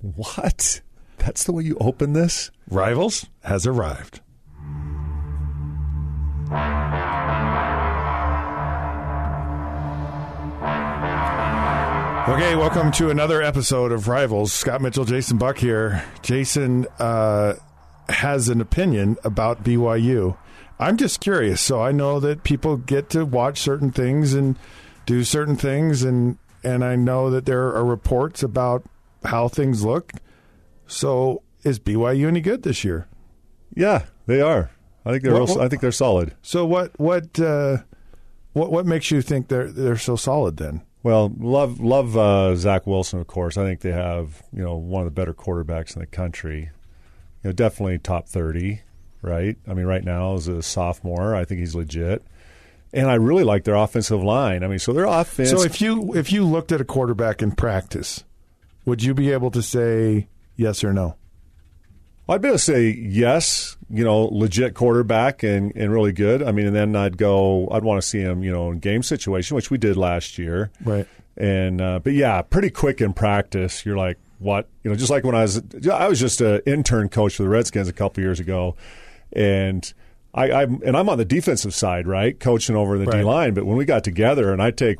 What? That's the way you open this? Rivals has arrived. Okay, welcome to another episode of Rivals. Scott Mitchell, Jason Buck here. Jason uh, has an opinion about BYU. I'm just curious. So I know that people get to watch certain things and do certain things, and and I know that there are reports about how things look. So is BYU any good this year? Yeah, they are. I think they're. What- real, I think they're solid. So what what uh, what what makes you think they're they're so solid then? Well, love love uh, Zach Wilson, of course. I think they have you know one of the better quarterbacks in the country. You know, definitely top thirty, right? I mean, right now as a sophomore, I think he's legit. And I really like their offensive line. I mean, so their offense. So if you if you looked at a quarterback in practice, would you be able to say yes or no? I'd be able to say yes, you know, legit quarterback and, and really good. I mean, and then I'd go, I'd want to see him, you know, in game situation, which we did last year. Right. And uh, but yeah, pretty quick in practice. You're like, what? You know, just like when I was, I was just an intern coach for the Redskins a couple years ago, and I, I'm and I'm on the defensive side, right, coaching over the Right. D line. But when we got together, and I take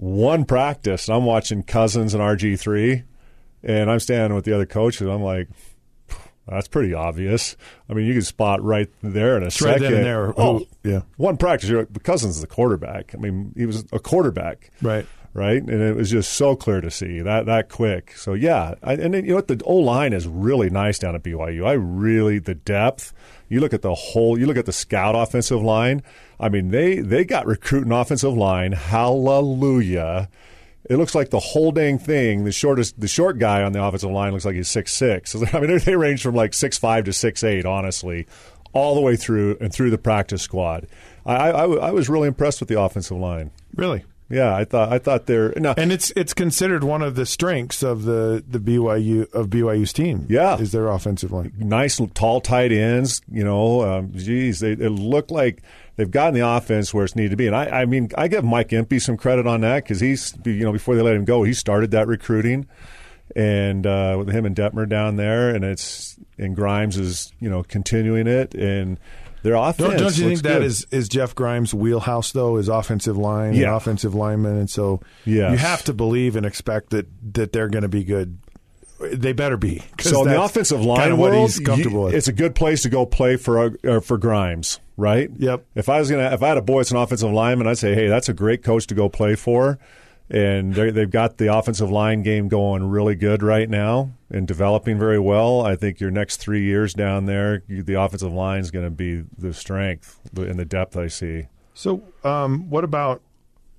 one practice, and I'm watching Cousins and RG three, and I'm standing with the other coaches. I'm like. That's pretty obvious. I mean, you can spot right there in a It's right second. then there. Oh, yeah. One practice, you're like, Cousins is the quarterback. I mean, he was a quarterback Right. Right? And it was just so clear to see that that quick. So yeah, I, and then, you know what? The O line is really nice down at BYU. I really the depth. You look at the whole. You look at the scout offensive line. I mean, they they got recruiting offensive line. Hallelujah. It looks like the whole dang thing. The shortest, the short guy on the offensive line looks like he's six six. I mean, they, range from like six five to six eight, honestly, all the way through and through the practice squad. I I was really impressed with the offensive line. Really. Yeah, I thought I thought they're now. And it's it's considered one of the strengths of the the BYU of BYU's team. Yeah. is their offensive line. nice tall tight ends. You know, um, geez, they, they look like they've gotten the offense where it's needed to be. And I, I mean, I give Mike Empey some credit on that because he's, you know, before they let him go, he started that recruiting, and uh, with him and Detmer down there, and it's and Grimes is, you know, continuing it, and their offense. Don't, don't you think that good. is is Jeff Grimes' wheelhouse though? Is offensive line, and Yeah. offensive lineman, and so Yes. you have to believe and expect that that they're going to be good. They better be. So in the offensive line world, what he's comfortable you- with. it's a good place to go play for uh, for Grimes, right? Yep. If I was gonna, if I had a boy that's an offensive lineman, I'd say, hey, that's a great coach to go play for, and they- they've got the offensive line game going really good right now and developing very well. I think your next three years down there, you, the offensive line is going to be the strength and the depth I see. So, um, what about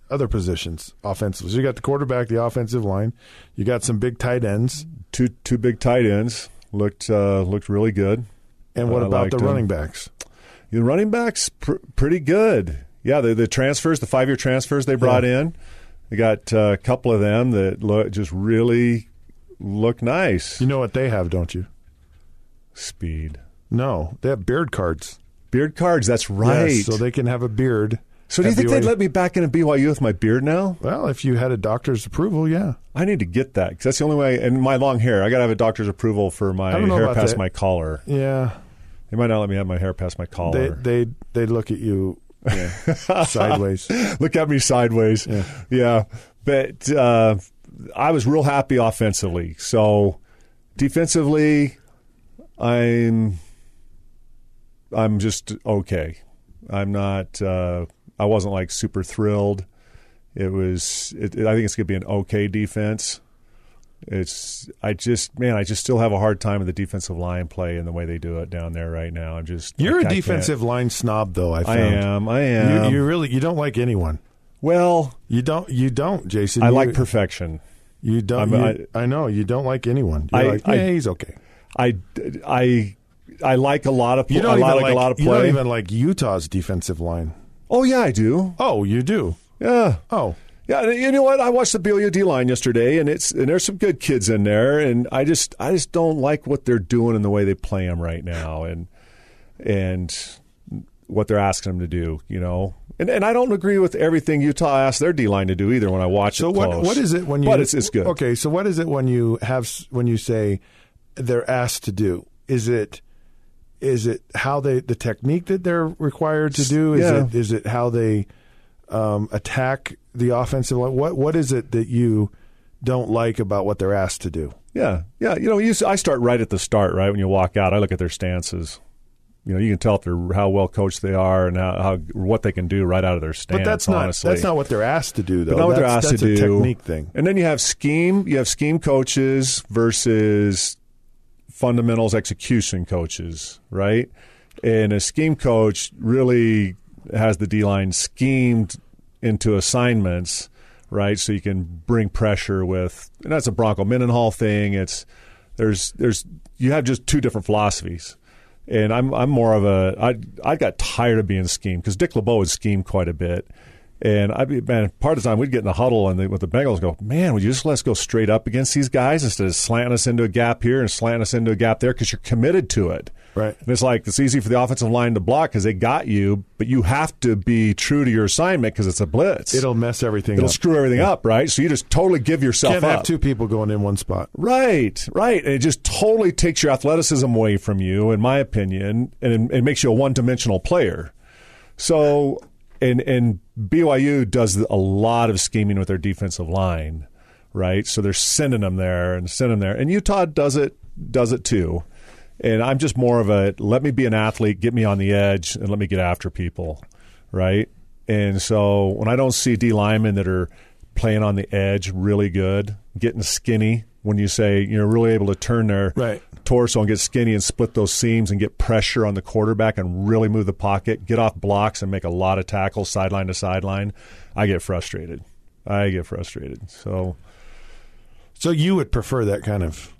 other positions offensively? So you got the quarterback, the offensive line. You got some big tight ends. Two two big tight ends looked uh, looked really good. And what I about the running backs? The running backs pr- pretty good. Yeah, the the transfers, the five year transfers they brought in, they got uh, a couple of them that look, just really look nice. You know what they have, don't you? Speed, No, they have beard cards. beard cards. That's right. Yes, so they can have a beard. So do you at think they'd let me back into BYU with my beard now? Well, if you had a doctor's approval, yeah. I need to get that because that's the only way. And my long hair, I got to have a doctor's approval for my I hair past that. my collar. Yeah. They might not let me have my hair past my collar. They they they look at you yeah, sideways. Look at me sideways. Yeah. Yeah. But uh, I was real happy offensively. So defensively, I'm I'm just okay. I'm not. Uh, I wasn't like super thrilled. It was. It, I think it's going to be an okay defense. It's. I just man. I just still have a hard time with the defensive line play and the way they do it down there right now. I'm just. You're I a defensive line snob, though. I I am. I am. You, you really you don't like anyone. well, You don't. You don't, Jason. I You- like perfection. You don't. You- I, know you don't like anyone. You're I- like, I- he's okay. I, I, I like a lot of. You I don't like, like a lot of You don't even like Utah's defensive line. oh yeah, I do. Oh, you do. Yeah. Oh, Yeah, you know what? I watched the BYU D line yesterday, and it's and there's some good kids in there, and I just I just don't like what they're doing and the way they play them right now, and and what they're asking them to do. You know, and and I don't agree with everything Utah asked their D line to do either. When I watch so it, what? close. What is it when you? But it's it's good. Okay, so what is it when you have when you say they're asked to do? Is it is it how they the technique that they're required to do? Is Yeah. it is it how they um, attack the offensive line? What what is it that you don't like about what they're asked to do? Yeah, yeah. You know, you, I start right at the start. Right when you walk out, I look at their stances. You know, you can tell if they're how well coached they are and how, how what they can do right out of their stance. But that's not honestly. that's not what they're asked to do though. But not what they're That's- asked to do. technique thing. And then you have scheme. You have scheme coaches versus fundamentals execution coaches, right? And a scheme coach really has the D line schemed into assignments, right? So you can bring pressure with. And that's a Bronco Mendenhall thing. It's there's there's you have just two different philosophies. And I'm I'm more of a I I got tired of being schemed because Dick LeBeau would scheme quite a bit. And I'd be man, part of the time we'd get in the huddle and they, with the Bengals go, man, would you just let us go straight up against these guys instead of slanting us into a gap here and slanting us into a gap there because you're committed to it. Right. And it's like it's easy for the offensive line to block because they got you, but you have to be true to your assignment because it's a blitz. It'll mess everything up. It'll up. screw everything up, right? So you just totally give yourself Can't up. have two people going in one spot. Right, right. And it just totally takes your athleticism away from you, in my opinion, and it, it makes you a one dimensional player. So, and, and BYU does a lot of scheming with their defensive line, right? So they're sending them there and sending them there. And Utah does it, does it too. And I'm just more of a let me be an athlete, get me on the edge, and let me get after people, right? And so when I don't see D linemen that are playing on the edge really good, getting skinny, when you say you're really able to turn their Right. Torso and get skinny and split those seams and get pressure on the quarterback and really move the pocket, get off blocks and make a lot of tackles sideline to sideline, I get frustrated. I get frustrated. So, So you would prefer that kind of.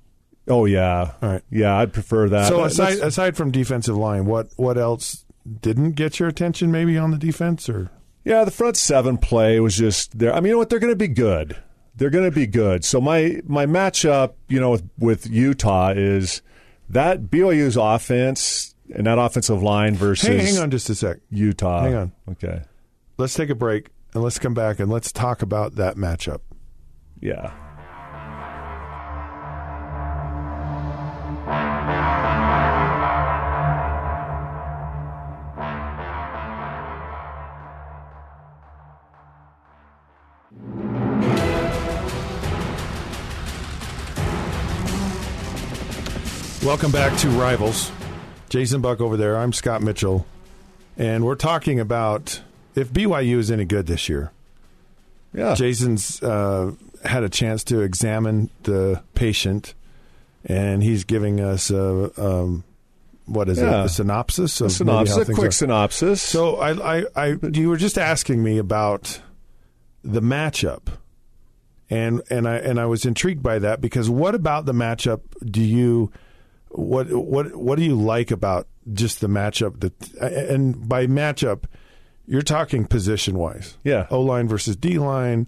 oh yeah, All right. yeah, I'd prefer that. so aside that's- aside from defensive line, what what else didn't get your attention? Maybe on the defense or Yeah, the front seven play was just there. I mean, you know what? They're going to be good. They're going to be good. So my my matchup, you know, with, with Utah is that BYU's offense and that offensive line versus hang, hang on just a sec. Utah. Hang on. Okay. Let's take a break and let's come back and let's talk about that matchup. Yeah. Welcome back to Rivals. Jason Buck over there. I'm Scott Mitchell. And we're talking about if BYU is any good this year. Yeah. Jason's uh, had a chance to examine the patient, and he's giving us a um, what is Yeah. it? A synopsis a of maybe synopsis, a quick are. synopsis. So I, I, I, you were just asking me about the matchup, and and I and I was intrigued by that because what about the matchup do you what what what do you like about just the matchup that and by matchup you're talking position wise Yeah. O line versus D line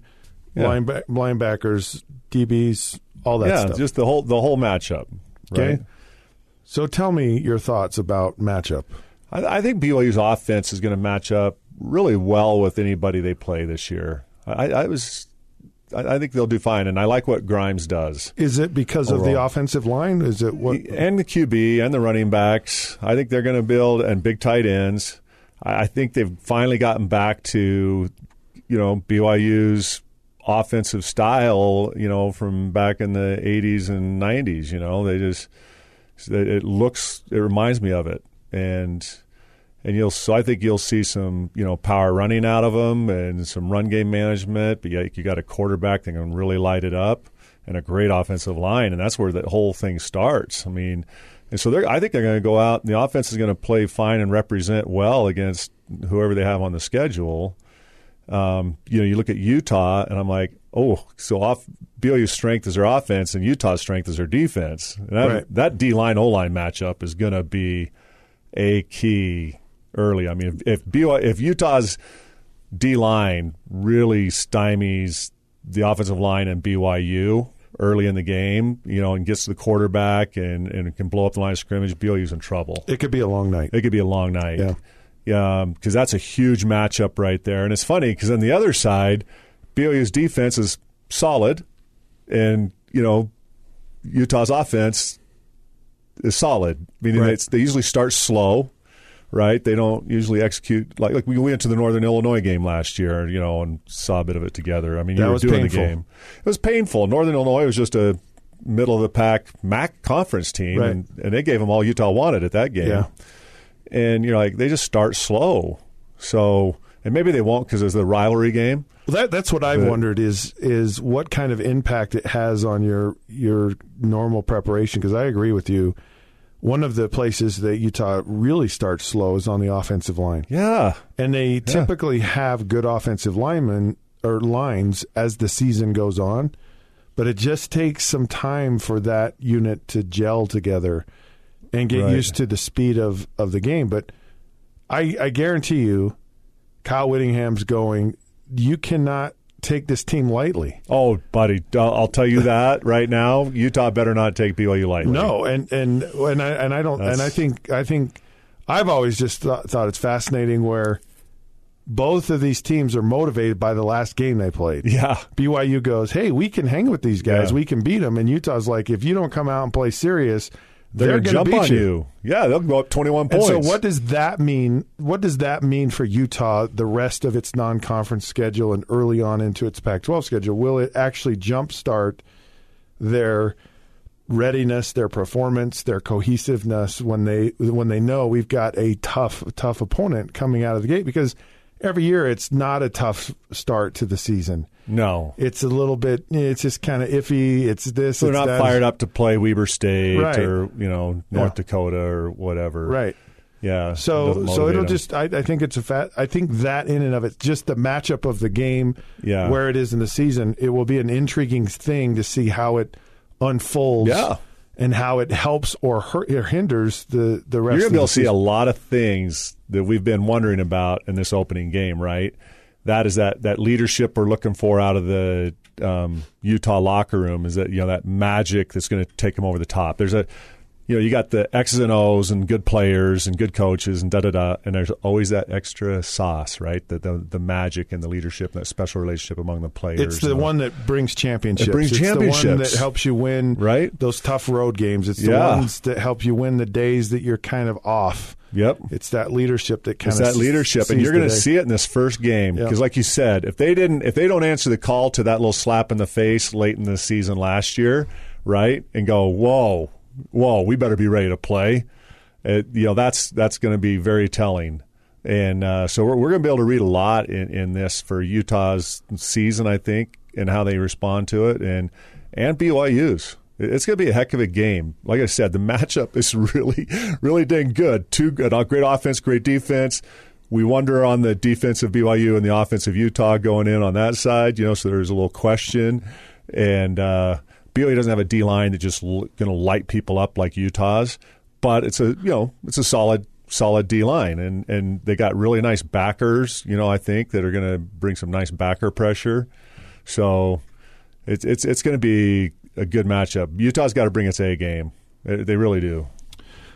Yeah. lineback, linebackers DBs all that yeah, stuff just the whole the whole matchup. okay Right? so tell me your thoughts about matchup I, I think BYU's offense is going to match up really well with anybody they play this year. I, I was, I, I think they'll do fine, and I like what Grimes does. is it because of the offensive line is it what and the QB and the running backs. I think they're going to build and big tight ends. I, I think they've finally gotten back to, you know, BYU's offensive style, you know, from back in the '80s and '90s. You know, they just it looks it reminds me of it, and and you'll so I think you'll see some you know power running out of them and some run game management. But you, you got a quarterback that can really light it up and a great offensive line, and that's where the whole thing starts. I mean, and so I think they're going to go out. And the offense is going to play fine and represent well against whoever they have on the schedule. Um, you know, you look at Utah, and I'm like, oh, so off BYU's strength is their offense, and Utah's strength is their defense. And that, Right. that D line O line matchup is going to be a key early. I mean, if if, BYU, if Utah's D line really stymies the offensive line and BYU early in the game, you know, and gets to the quarterback and, and can blow up the line of scrimmage, BYU's in trouble. It could be a long night. It could be a long night. Yeah. Yeah, um, because that's a huge matchup right there. And it's funny because on the other side, BYU's defense is solid, and you know Utah's offense is solid. Meaning Right. it's, they usually start slow, right? They don't usually execute like like we went to the Northern Illinois game last year, you know, and saw a bit of it together. I mean, you That were doing painful. the game. It was painful. Northern Illinois was just a middle of the pack MAC conference team, Right. and, and they gave them all Utah wanted at that game Yeah. and you're like they just start slow. So and maybe they won't because it's the rivalry game. Well, that that's what I've But- wondered is is what kind of impact it has on your your normal preparation. Because I agree with you. One of the places that Utah really starts slow is on the offensive line, Yeah, and they typically have good offensive linemen or lines as the season goes on. But it just takes some time for that unit to gel together and get Right. used to the speed of, of the game. But I, I guarantee you, Kyle Whittingham's going. You cannot take this team lightly. Oh, buddy, I'll tell you that right now. Utah better not take BYU lightly. No, and and and I and I don't and I think I think I've always just thought, thought it's fascinating where both of these teams are motivated by the last game they played. Yeah, BYU goes, "Hey, we can hang with these guys. Yeah. We can beat them." And Utah's like, "If you don't come out and play serious, they're, they're, gonna jump beat on you." you. Yeah, they'll go up 21 points. And so, what does that mean? What does that mean for Utah? The rest of its non-conference schedule and early on into its Pac-12 schedule, will it actually jumpstart their readiness, their performance, their cohesiveness when they when they know we've got a tough tough opponent coming out of the gate? Because every year it's not a tough start to the season. No, It's a little bit. It's just kind of iffy. It's this. they're it's not that. fired up to play Weber State Right. or you know North Yeah. Dakota or whatever. Right. Yeah. So doesn't so it'll just I, I think it's a fat I think that in and of it just the matchup of the game Yeah. where it is in the season it will be an intriguing thing to see how it unfolds Yeah. And how it helps or hurt or hinders the the rest You're to be able to see a lot of things that we've been wondering about in this opening game, right? That is that that leadership we're looking for out of the um, Utah locker room. Is that you know that magic that's going to take them over the top? There's a you know you got the X's and O's and good players and good coaches and da da da, and there's always that extra sauce, right? The the, the magic and the leadership and that special relationship among the players. it's the one that brings championships. It brings it's the one championships. that helps you win Right. those tough road games. It's the Yeah. ones that help you win the days that you're kind of off. Yep. It's that leadership that kind It's of that leadership, and you're going to see it in this first game because, like you said, if they didn't, if they don't answer the call to that little slap in the face late in the season last year, right, and go, whoa, whoa, we better be ready to play. It, you know, that's that's going to be very telling, and uh, so we're, we're going to be able to read a lot in, in this for Utah's season, I think, and how they respond to it, and and BYU's. It's going to be a heck of a game. Like I said, the matchup is really, really dang good. Two good, uh, great offense, great defense. We wonder on the defensive BYU and the offensive Utah going in on that side. You know, so there's a little question. And uh, BYU doesn't have a D line that just l- going to light people up like Utah's, but it's a you know it's a solid solid D line, and and they got really nice backers. You know, I think that are going to bring some nice backer pressure. So it's it's it's going to be a good matchup. Utah's got to bring its A game. They, really do.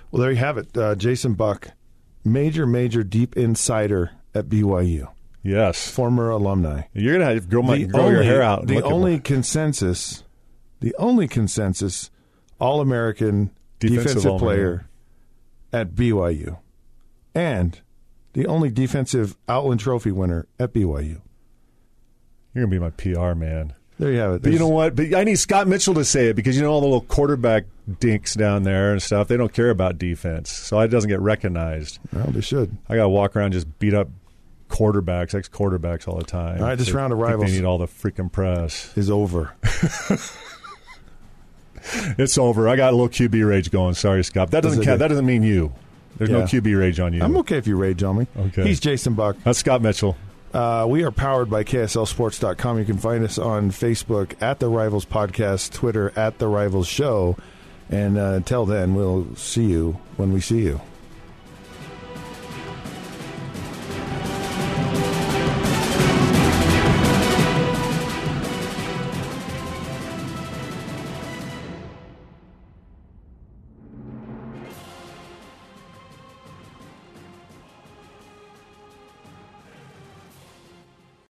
Well, there you have it. Uh, Jason Buck, major, major deep insider at BYU, Yes, former alumni. you're going to have to grow, my, grow your hair out. The only consensus, the only consensus, All American Defensive defensive, player at BYU, and the only defensive Outland Trophy winner at BYU. You're gonna be my PR man. There you have it. But you know what? But I need Scott Mitchell to say it because you know all the little quarterback dinks down there and stuff. They don't care about defense, so it doesn't get recognized. Well, they should. I got to walk around just beat up quarterbacks, ex quarterbacks all the time. All right, this They round of rivals- They need all the freaking press. Is over. It's over. I got a little QB rage going. Sorry, Scott. That doesn't count. That doesn't mean you. There's no QB rage on you. I'm okay if you rage on me. Okay. He's Jason Buck. That's Scott Mitchell. Uh, we are powered by KSLSports.com. You can find us on Facebook at The Rivals Podcast, Twitter at The Rivals Show. And uh, until then, we'll see you when we see you.